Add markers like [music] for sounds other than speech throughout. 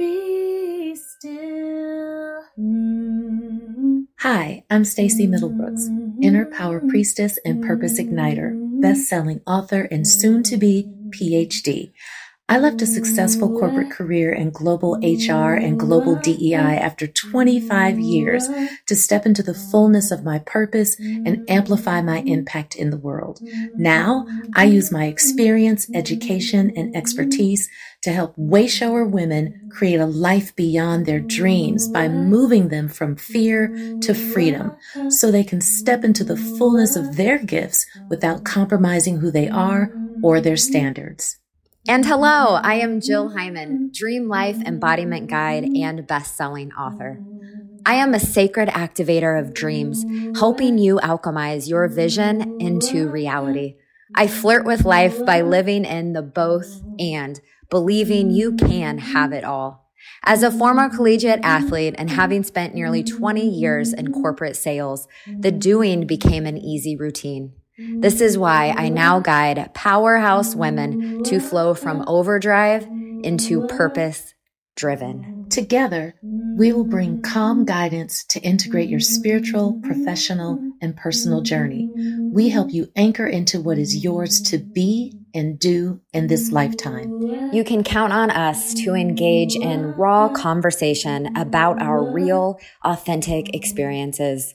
Be still. Hi, I'm Stacey Middlebrooks, Inner Power Priestess and Purpose Igniter, best-selling author and soon to be PhD. I left a successful corporate career in global HR and global DEI after 25 years to step into the fullness of my purpose and amplify my impact in the world. Now, I use my experience, education, and expertise to help wayshower women create a life beyond their dreams by moving them from fear to freedom so they can step into the fullness of their gifts without compromising who they are or their standards. And hello, I am Jill mm-hmm. Hyman, Dream Life Embodiment Guide mm-hmm. and best-selling author. I am a sacred activator of dreams, helping you alchemize your vision into reality. I flirt with life by living in the both and believing you can have it all. As a former collegiate athlete and having spent nearly 20 years in corporate sales, the doing became an easy routine. This is why I now guide powerhouse women to flow from overdrive into purpose driven. Together, we will bring calm guidance to integrate your spiritual, professional, and personal journey. We help you anchor into what is yours to be and do in this lifetime. You can count on us to engage in raw conversation about our real, authentic experiences.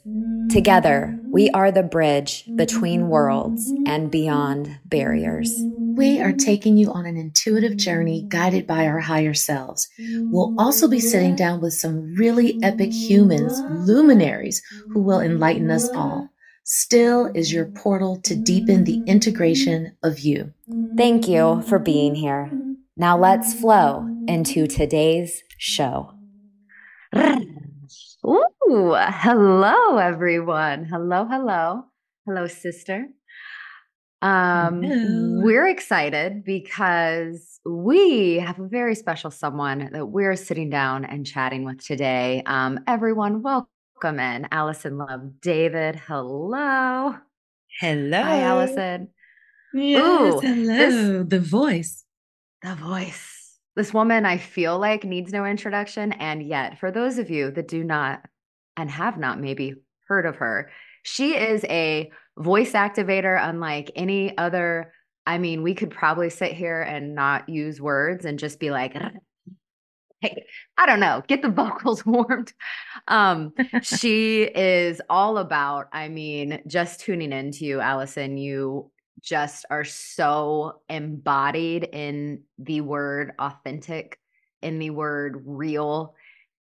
Together, we are the bridge between worlds and beyond barriers. We are taking you on an intuitive journey guided by our higher selves. We'll also be sitting down with some really epic humans, luminaries, who will enlighten us all. Still is your portal to deepen the integration of you. Thank you for being here. Now let's flow into today's show. Ooh, hello everyone. Hello, hello. Hello, sister. Um, Hello. we're excited because we have a very special someone that we're sitting down and chatting with today. Um, everyone, welcome in. Alison Love David. Hello. Hello. Hi, Alison. Yes, Ooh, hello. the voice. The voice. This woman, I feel like, needs no introduction. And yet, for those of you that do not and have not maybe heard of her, she is a voice activator unlike any other. I mean, we could probably sit here and not use words and just be like, hey, I don't know, get the [laughs] vocals warmed. Um, [laughs] she is all about, I mean, just tuning into you, Alison. You just are so embodied in the word authentic, in the word real.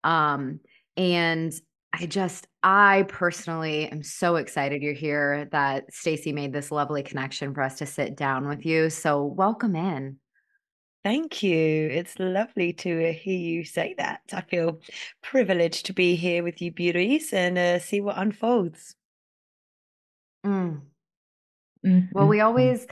Um, and I just, I personally am so excited you're here that Stacey made this lovely connection for us to sit down with you. So welcome in. Thank you. It's lovely to uh, hear you say that. I feel privileged to be here with you, beauties, and uh, see what unfolds. Mm. Mhm, Well, we mhm. always,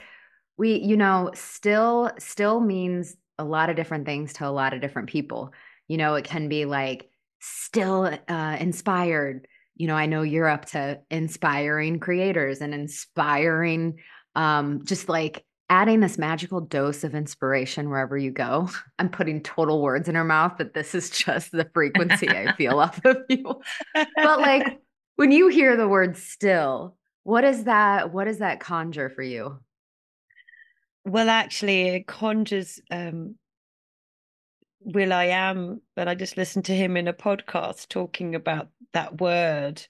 we, you know, still, still means a lot of different things to a lot of different people. You know, it can be like still uh, inspired. You know, I know you're up to inspiring creators and inspiring, um, just like adding this magical dose of inspiration wherever you go. [laughs] I'm putting total words in her mouth, but this is just the frequency I feel off of [laughs] you. But like [laughs] when you hear the word still, what is that? What does that conjure for you? well, actually, it conjures um, will.i.am, but I just listened to him in a podcast talking about that word.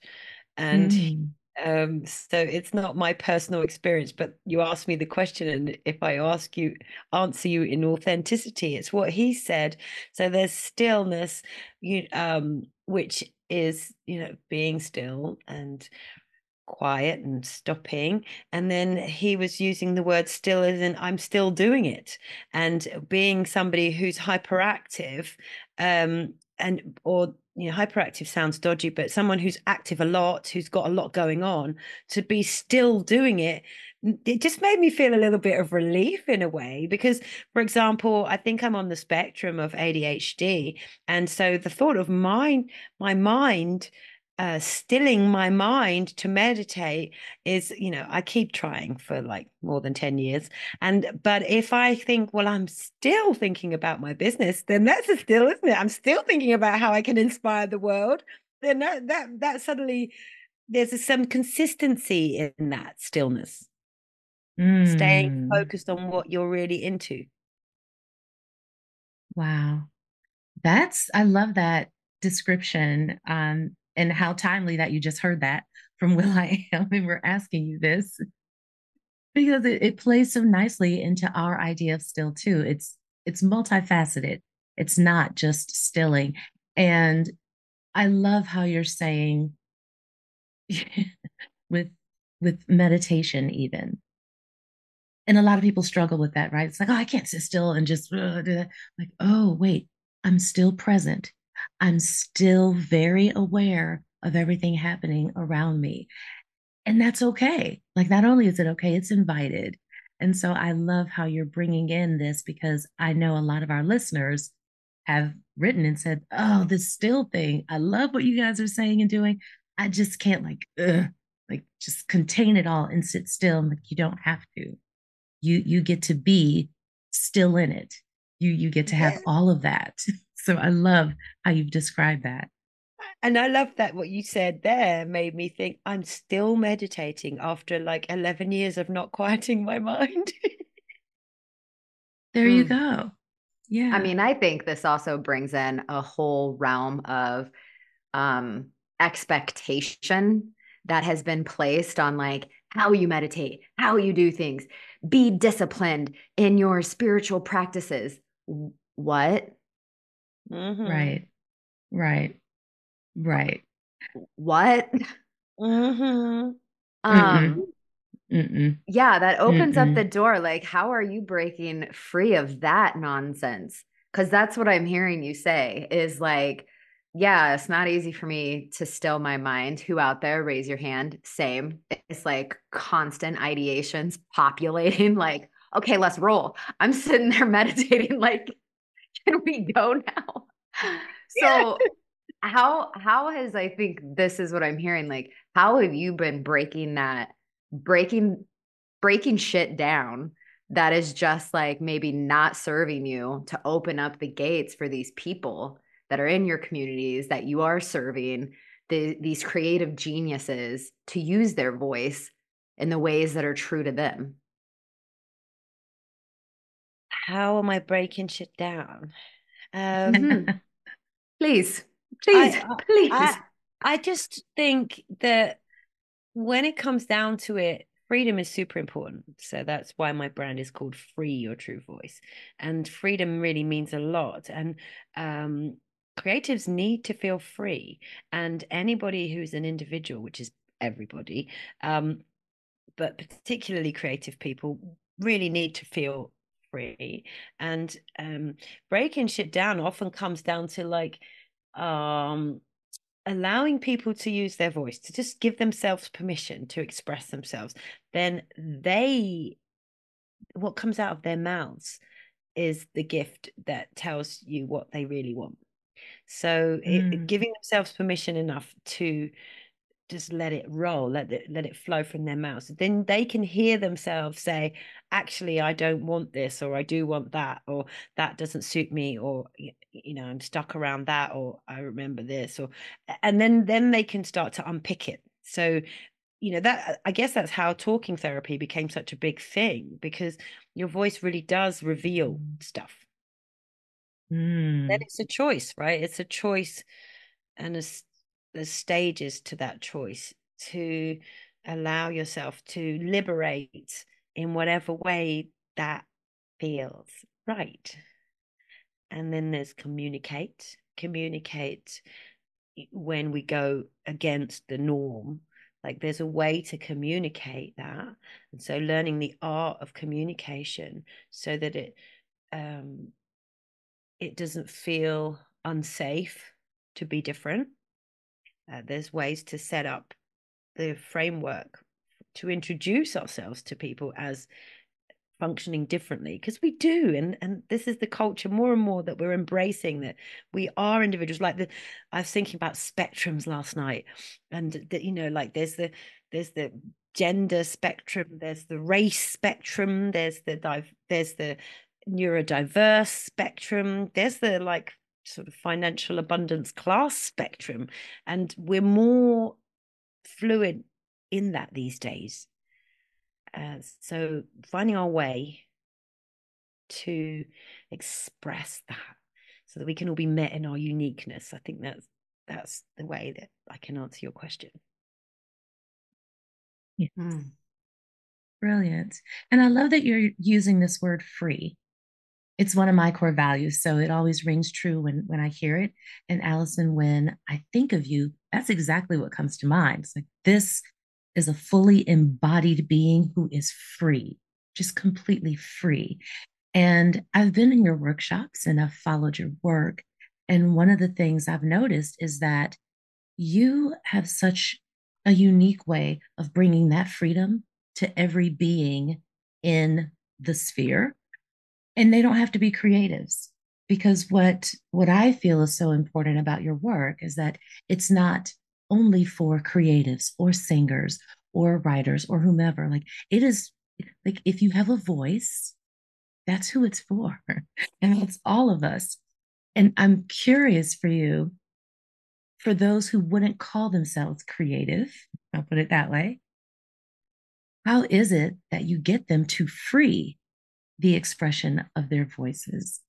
And Mm. Um, so it's not my personal experience, but you asked me the question, and if I ask you, answer you in authenticity, it's what he said. So there's stillness, you um, which is you know being still and quiet and stopping and then he was using the word still as in i'm still doing it and being somebody who's hyperactive um and or you know hyperactive sounds dodgy but someone who's active a lot who's got a lot going on to be still doing it it just made me feel a little bit of relief in a way because for example i think i'm on the spectrum of adhd and so the thought of mine my mind uh, stilling my mind to meditate is you know i keep trying for like more than 10 years and but if i think well i'm still thinking about my business then that's a still isn't it? I'm still thinking about how i can inspire the world then that that, that suddenly there's some consistency in that stillness. Mm. staying focused on what you're really into. Wow. That's i love that description um and how timely that you just heard that from [laughs] will.i.am and we're asking you this because it, it plays so nicely into our idea of still too. It's it's multifaceted. It's not just stilling. And I love how you're saying [laughs] with with meditation even. And a lot of people struggle with that, right? It's like, oh, I can't sit still and just uh, do that. Like, oh, wait, I'm still present. I'm still very aware of everything happening around me. And that's okay. Like, not only is it okay, it's invited. And so I love how you're bringing in this because I know a lot of our listeners have written and said, Oh, this still thing. I love what you guys are saying and doing. I just can't, like, ugh, like, just contain it all and sit still. like, you don't have to. You, you get to be still in it. You, you get to have all of that. So I love how you've described that. And I love that what you said there made me think I'm still meditating after like 11 years of not [laughs] quieting my mind. there you hmm. go. Yeah. I mean, I think this also brings in a whole realm of um expectation that has been placed on like how you meditate, how you do things, be disciplined in your spiritual practices. What? Mm-hmm. Right. Right. Right. What? Mm-hmm. Um Mm-mm. yeah, that opens Mm-mm. up the door. Like, how are you breaking free of that nonsense? Because that's what I'm hearing you say is like, yeah, it's not easy for me to still my mind. Who out there, raise your hand. Same. It's like constant ideations populating, [laughs] like, okay, let's roll. I'm sitting there [laughs] meditating, like, [laughs] can we go now? so how how has I think this is what I'm hearing like how have you been breaking that breaking breaking shit down that is just like maybe not serving you to open up the gates for these people that are in your communities that you are serving the, these creative geniuses to use their voice in the ways that are true to them how am i breaking shit down um, mm-hmm. please, please, I, [laughs] please. I, I just think that when it comes down to it, freedom is super important. So that's why my brand is called Free Your True Voice. And freedom really means a lot. And um, creatives need to feel free. And anybody who's an individual, which is everybody, um, but particularly creative people, really need to feel free and um breaking shit down often comes down to like um allowing people to use their voice to just give themselves permission to express themselves then they what comes out of their mouths is the gift that tells you what they really want so mm. it, giving themselves permission enough to just let it roll, let it let it flow from their mouths. Then they can hear themselves say, "Actually, I don't want this, or I do want that, or that doesn't suit me, or you know, I'm stuck around that, or I remember this, or," and then then they can start to unpick it. So, you know, that I guess that's how talking therapy became such a big thing because your voice really does reveal mm. stuff. Mm. Then it's a choice, right? It's a choice and a the stages to that choice to allow yourself to liberate in whatever way that feels right. And then there's communicate, communicate when we go against the norm. Like there's a way to communicate that. And so learning the art of communication so that it um it doesn't feel unsafe to be different uh, there's ways to set up the framework to introduce ourselves to people as functioning differently because we do and and this is the culture more and more that we're embracing that we are individuals like the i was thinking about spectrums last night and that you know like there's the there's the gender spectrum there's the race spectrum there's the there's the neurodiverse spectrum there's the like sort of financial abundance class spectrum and we're more fluid in that these days uh, so finding our way to express that so that we can all be met in our uniqueness i think that's that's the way that i can answer your question yeah. Mm. brilliant and i love that you're using this word free it's one of my core values so it always rings true when when i hear it and alison when i think of you that's exactly what comes to mind it's like this is a fully embodied being who is free, just completely free. And I've been in your workshops and I've followed your work. And one of the things I've noticed is that you have such a unique way of bringing that freedom to every being in the sphere. And they don't have to be creatives because what what I feel is so important about your work is that it's not only for creatives or singers or writers or whomever. Like it is like if you have a voice, that's who it's for. [laughs] And it's all of us. And I'm curious for you, for those who wouldn't call themselves creative, I'll put it that way. How is it that you get them to free the expression of their voices?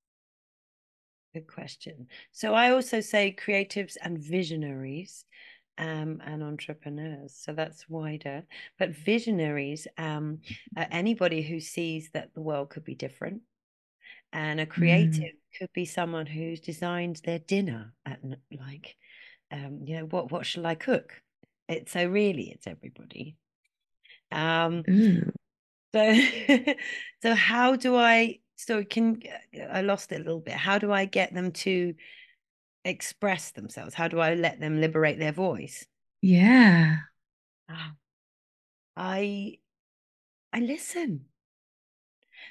Good question. So I also say creatives and visionaries um, and entrepreneurs. So that's wider. But visionaries, um, [laughs] anybody who sees that the world could be different. And a creative mm. could be someone who's designed their dinner at like, um, you know, what what shall I cook? It so really it's everybody. Um, mm. So [laughs] so how do I? So can I lost it a little bit? How do I get them to express themselves? How do I let them liberate their voice? Yeah. Ah, I I listen.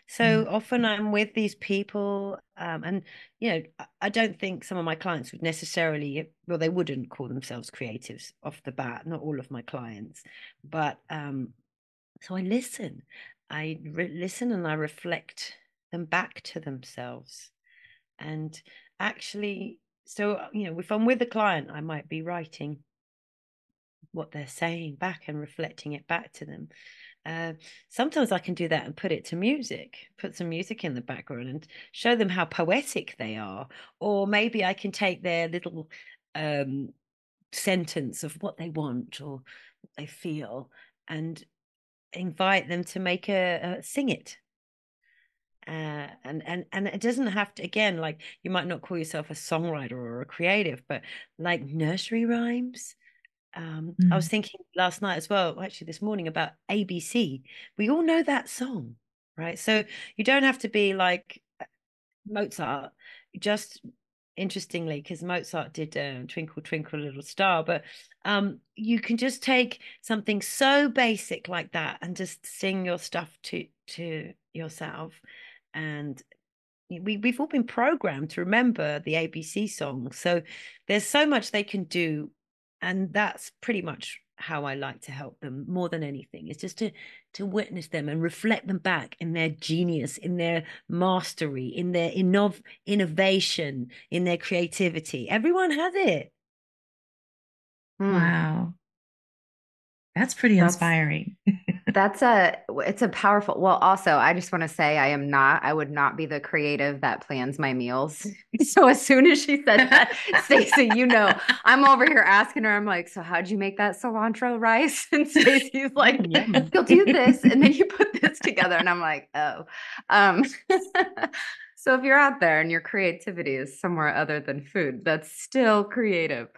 So mm. often I'm with these people, um, and you know, I don't think some of my clients would necessarily, well, they wouldn't call themselves creatives off the bat. Not all of my clients, but um, so I listen. I re- listen and I reflect them back to themselves, and actually so uh, you know if i'm with a client i might be writing what they're saying back and reflecting it back to them. Uh, sometimes i can do that and put it to music put some music in the background and show them how poetic they are. Or maybe i can take their little um, sentence of what they want or what they feel and invite them to make a, a sing it uh, and and and it doesn't have to again like you might not call yourself a songwriter or a creative but like nursery rhymes um mm. i was mm. thinking last night as well actually this morning about abc we all know that song right so you don't have to be like uh, mozart just interestingly because mozart did uh, twinkle twinkle little star but um you can just take something so basic like that and just sing your stuff to to yourself and we, we've all been programmed to remember the ABC song. So there's so much they can do. And that's pretty much how I like to help them more than anything. It's just to to witness them and reflect them back in their genius, in their mastery, in their innov- innovation, in their creativity. Everyone has it. Hmm. Wow. That's pretty that's, inspiring. [laughs] that's a it's a powerful well also I just want to say I am not I would not be the creative that plans my meals. [laughs] [laughs] so as soon as she said that Stacey you know I'm over here asking her I'm like so how'd you make that cilantro rice and Stacey's like you'll do this and then you put this together and I'm like oh um so if you're out there and your creativity is somewhere other than food that's still creative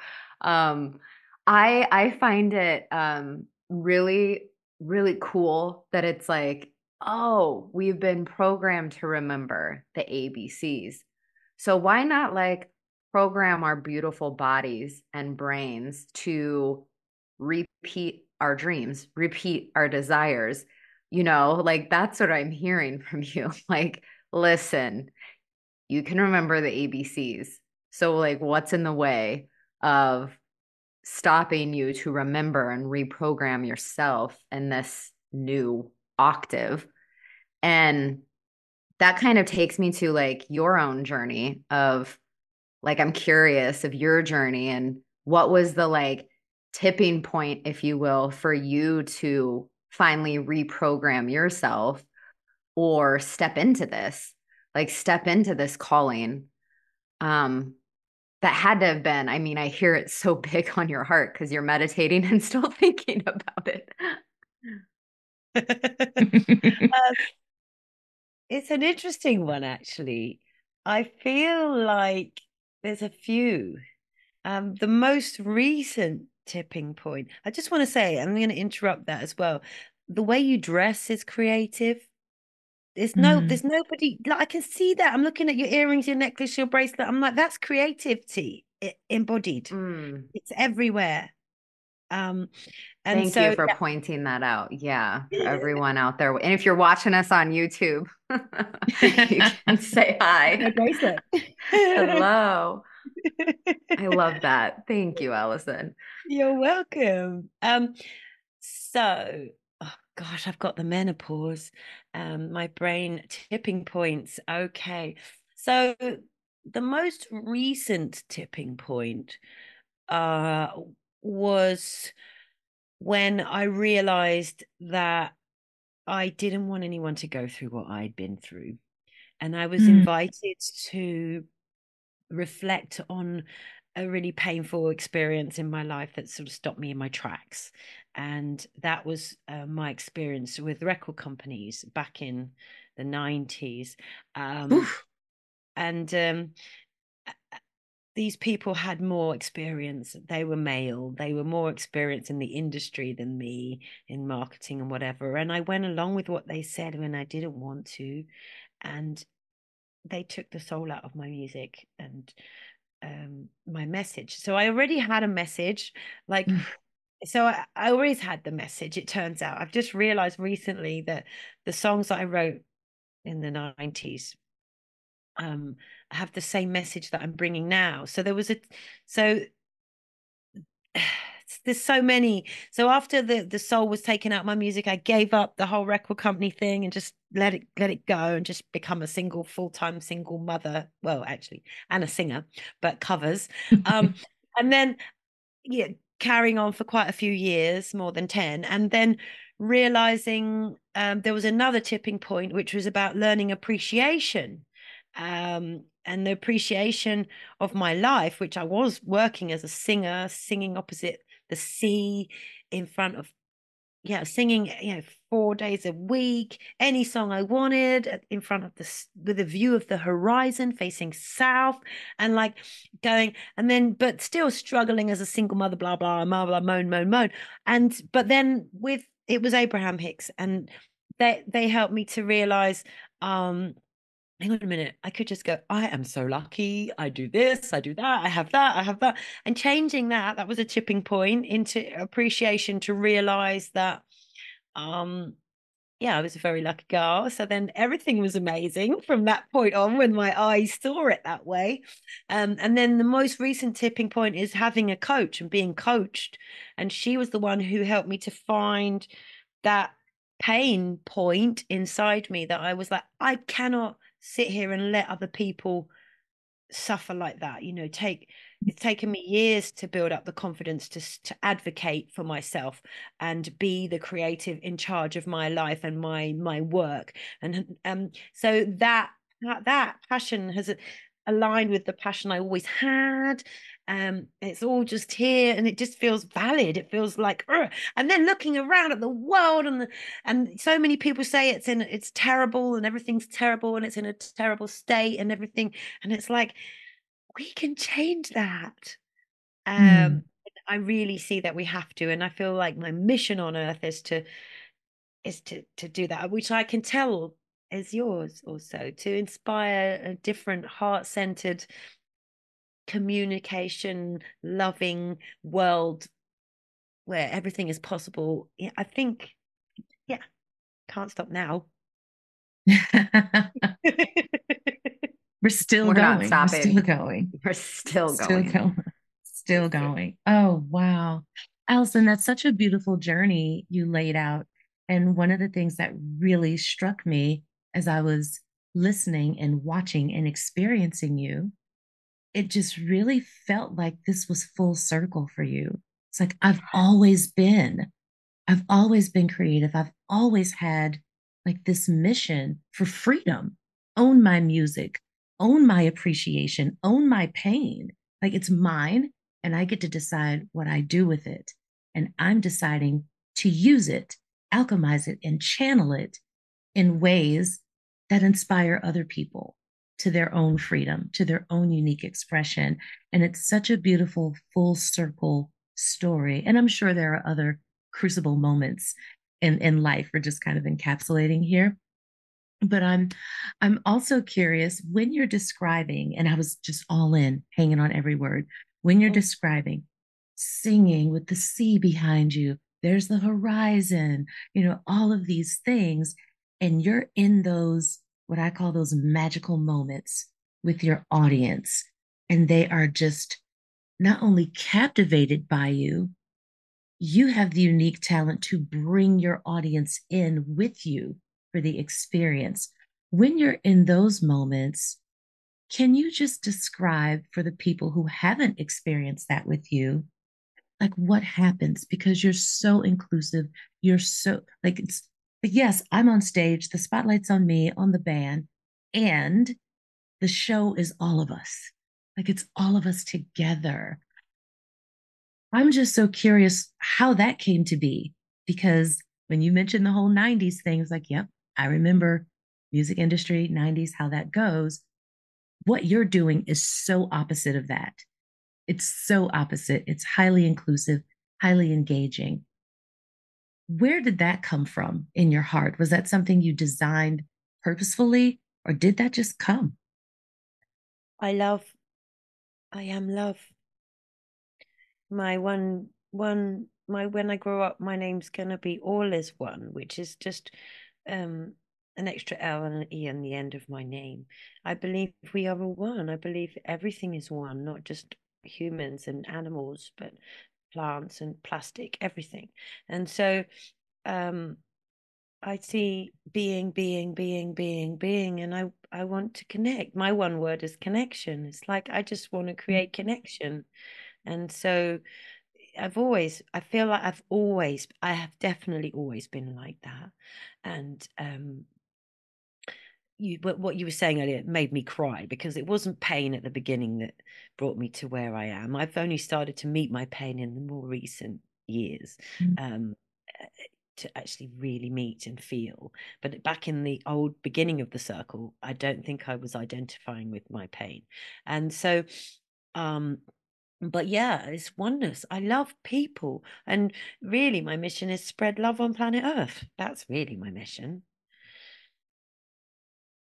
um I I find it um really really cool that it's like, oh, we've been programmed to remember the ABCs. So why not like program our beautiful bodies and brains to repeat our dreams, repeat our desires You know, like that's what I'm hearing [laughs] from you. Like, listen, you can remember the ABCs. So, like, what's in the way of stopping you to remember and reprogram yourself in this new octave? And that kind of takes me to like your own journey of like, I'm curious of your journey and what was the like tipping point, if you will, for you to finally reprogram yourself or step into this, like step into this calling. Um, that had to have been, I mean, I hear it so [laughs] big on your heart because you're meditating and still [laughs] thinking about it. [laughs] um, it's an interesting one, actually. I feel like there's a few. Um, the most recent tipping point. I just want to say, I'm going to interrupt that as well. The way you dress is creative. There's no, mm. there's nobody like I can see that. I'm looking at your earrings, your necklace, your bracelet. I'm like, that's creativity embodied. Mm. It's everywhere. Um, and Thank so, you for yeah. pointing that out. Yeah, for everyone out there. And if you're watching us on YouTube, [laughs] you can [laughs] say hi. [laughs] Hello. I love that. Thank you, Alison. You're welcome. Um, so gosh, I've got the menopause. Um, my brain tipping points. Okay. So the most recent tipping point uh was when I realized that I didn't want anyone to go through what I'd been through. And I was mm. invited to reflect on a really painful experience in my life that sort of stopped me in my tracks. And that was uh, my experience with record companies back in the 90s. Um, and um, these people had more experience. They were male, they were more experienced in the industry than me in marketing and whatever. And I went along with what they said when I didn't want to. And they took the soul out of my music and um, my message. So I already had a message, like. So I, I always had the message. It turns out I've just realized recently that the songs that I wrote in the 90s um have the same message that I'm bringing now. So there was a so [sighs] there's so many. So after the the soul was taken out my music, I gave up the whole record company thing and just let it let it go and just become a single full time single mother. Well, actually, and a singer, but covers. um, [laughs] and then yeah, carrying on for quite a few years, more than ten, and then realizing um, there was another tipping point, which was about learning appreciation. Um, and the appreciation of my life, which I was working as a singer, singing opposite the sea in front of yeah singing you know four days a week any song i wanted in front of the with a view of the horizon facing south and like going and then but still struggling as a single mother blah blah blah blah moan moan moan. And but then with it was abraham hicks and they they helped me to realize um hang on a minute, I could just go, I am so lucky. I do this, I do that, I have that, I have that. And changing that, that was a tipping point into appreciation to realize that um yeah, I was a very lucky girl. So then everything was amazing from that point on when my eyes saw it that way. Um, and then the most recent tipping point is having a coach and being coached. And she was the one who helped me to find that pain point inside me that I was like, I cannot sit here and let other people suffer like that you know take it's taken me years to build up the confidence to to advocate for myself and be the creative in charge of my life and my my work. And um so that that, that passion has aligned with the passion I always had um it's all just here and it just feels valid it feels like Ugh. and then looking around at the world and the, and so many people say it's in it's terrible and everything's terrible and it's in a terrible state and everything and it's like we can change that um mm. i really see that we have to and i feel like my mission on earth is to is to to do that which i can tell is yours also to inspire a different heart-centered communication loving world where everything is possible i think yeah Can't stop now. [laughs] We're still We're not going. We're still going. [laughs] We're still Still going. going. Still going. Oh, wow. Alison, that's such a beautiful journey you laid out. And one of the things that really struck me as I was listening and watching and experiencing you, it just really felt like this was full circle for you. It's like, I've always been, I've always been creative. I've always had like this mission for freedom, own my music, own my appreciation, own my pain. Like it's mine, and I get to decide what I do with it. And I'm deciding to use it, alchemize it, and channel it in ways that inspire other people to their own freedom, to their own unique expression. And it's such a beautiful full circle story. And I'm sure there are other crucible moments in, in life we're just kind of encapsulating here but i'm i'm also curious when you're describing and i was just all in hanging on every word when you're describing singing with the sea behind you there's the horizon you know all of these things and you're in those what i call those magical moments with your audience and they are just not only captivated by you you have the unique talent to bring your audience in with you for the experience. When you're in those moments, can you just describe for the people who haven't experienced that with you, like what happens? Because you're so inclusive. You're so, like, it's, yes, I'm on stage, the spotlight's on me, on the band, and the show is all of us. Like, it's all of us together. I'm just so curious how that came to be because when you mentioned the whole 90s thing, it's like, yep, I remember music industry, 90s, how that goes. What you're doing is so opposite of that. It's so opposite. It's highly inclusive, highly engaging. Where did that come from in your heart? Was that something you designed purposefully or did that just come? I love, I am love. My one, one, my, when I grow up, my name's going to be All is One, which is just um, an extra L and an E on the end of my name. I believe we are one. I believe everything is one, not just humans and animals, but plants and plastic, everything. And so um, I see being, being, being, being, being, and I, I want to connect. My one word is connection. It's like I just want to create connection. And so I've always, I feel like I've always, I have definitely always been like that. And um, you, what you were saying earlier made me cry because it wasn't pain at the beginning that brought me to where I am. I've only started to meet my pain in the more recent years. Mm-hmm. Um, eh, to actually really meet and feel. But back in the old beginning of the circle, I don't think I was identifying with my pain. And so um but yeah, it's oneness. I love people. And really, my mission is spread love on planet Earth. That's really my mission.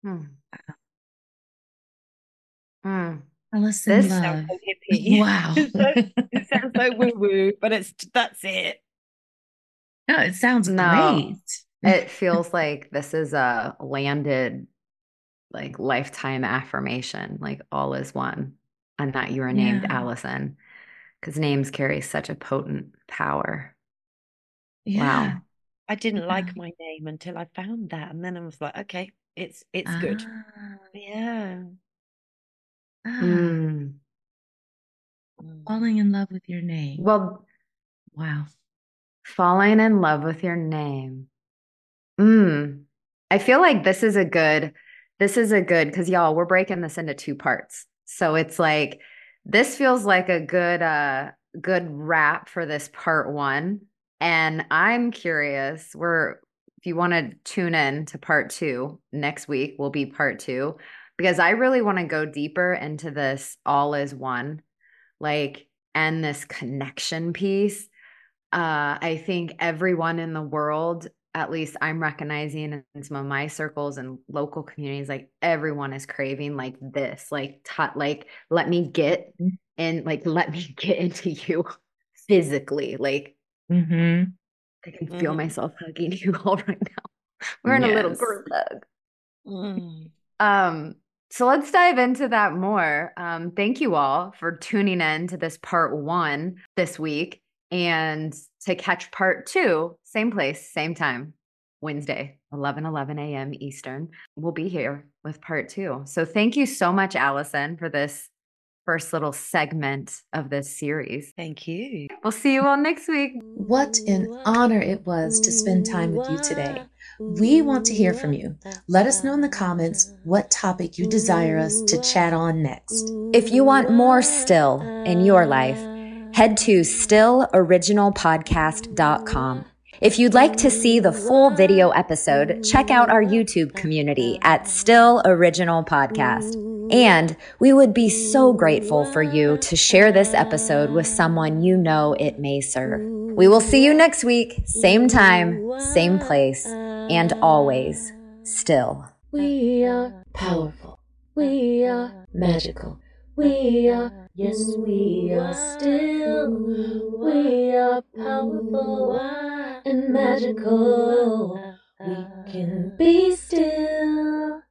Hmm. Hmm. Alison this love. So [laughs] wow. it sounds so [laughs] woo woo, but it's that's it. No, it sounds no, great. it feels like this is a landed, like lifetime affirmation, like all is one and that you are named yeah. Alison because names carry such a potent power. Yeah. Wow. I didn't yeah. like my name until I found that. And then I was like, okay, it's it's ah. good. Yeah. Ah. Mm. Falling in love with your name. Well, wow. Falling in love with your name. Mm. I feel like this is a good, this is a good, because y'all, we're breaking this into two parts. So it's like this feels like a good uh good wrap for this part 1 and I'm curious we're if you want to tune in to part 2 next week will be part 2 because I really want to go deeper into this all is one like and this connection piece uh, I think everyone in the world at least I'm recognizing in some of my circles and local communities, like everyone is craving like this, like t- like let me get and mm-hmm. like [laughs] let me get into you physically. Like mm-hmm. I can feel mm-hmm. myself hugging [laughs] you all right now. We're in a little group hug. Mm. Um, so let's dive into that more. Um, thank you all for tuning in to this part one this week and to catch part two, same place, same time, Wednesday, 11 11 a.m. Eastern. We'll be here with part two. So thank you so much, Alison, for this first little segment of this series. Thank you. We'll see you all next week. What an honor it was to spend time with you today. We want to hear from you. Let us know in the comments what topic you desire us to chat on next. If you want more still in your life, head to stilloriginalpodcast.com. If you'd like to see the full video episode, check out our YouTube community at Still Original Podcast. And we would be so grateful for you to share this episode with someone you know it may serve. We will see you next week, same time, same place, and always still. We are powerful. We are magical. We are, yes, we are still. We are powerful and magical. We can be still.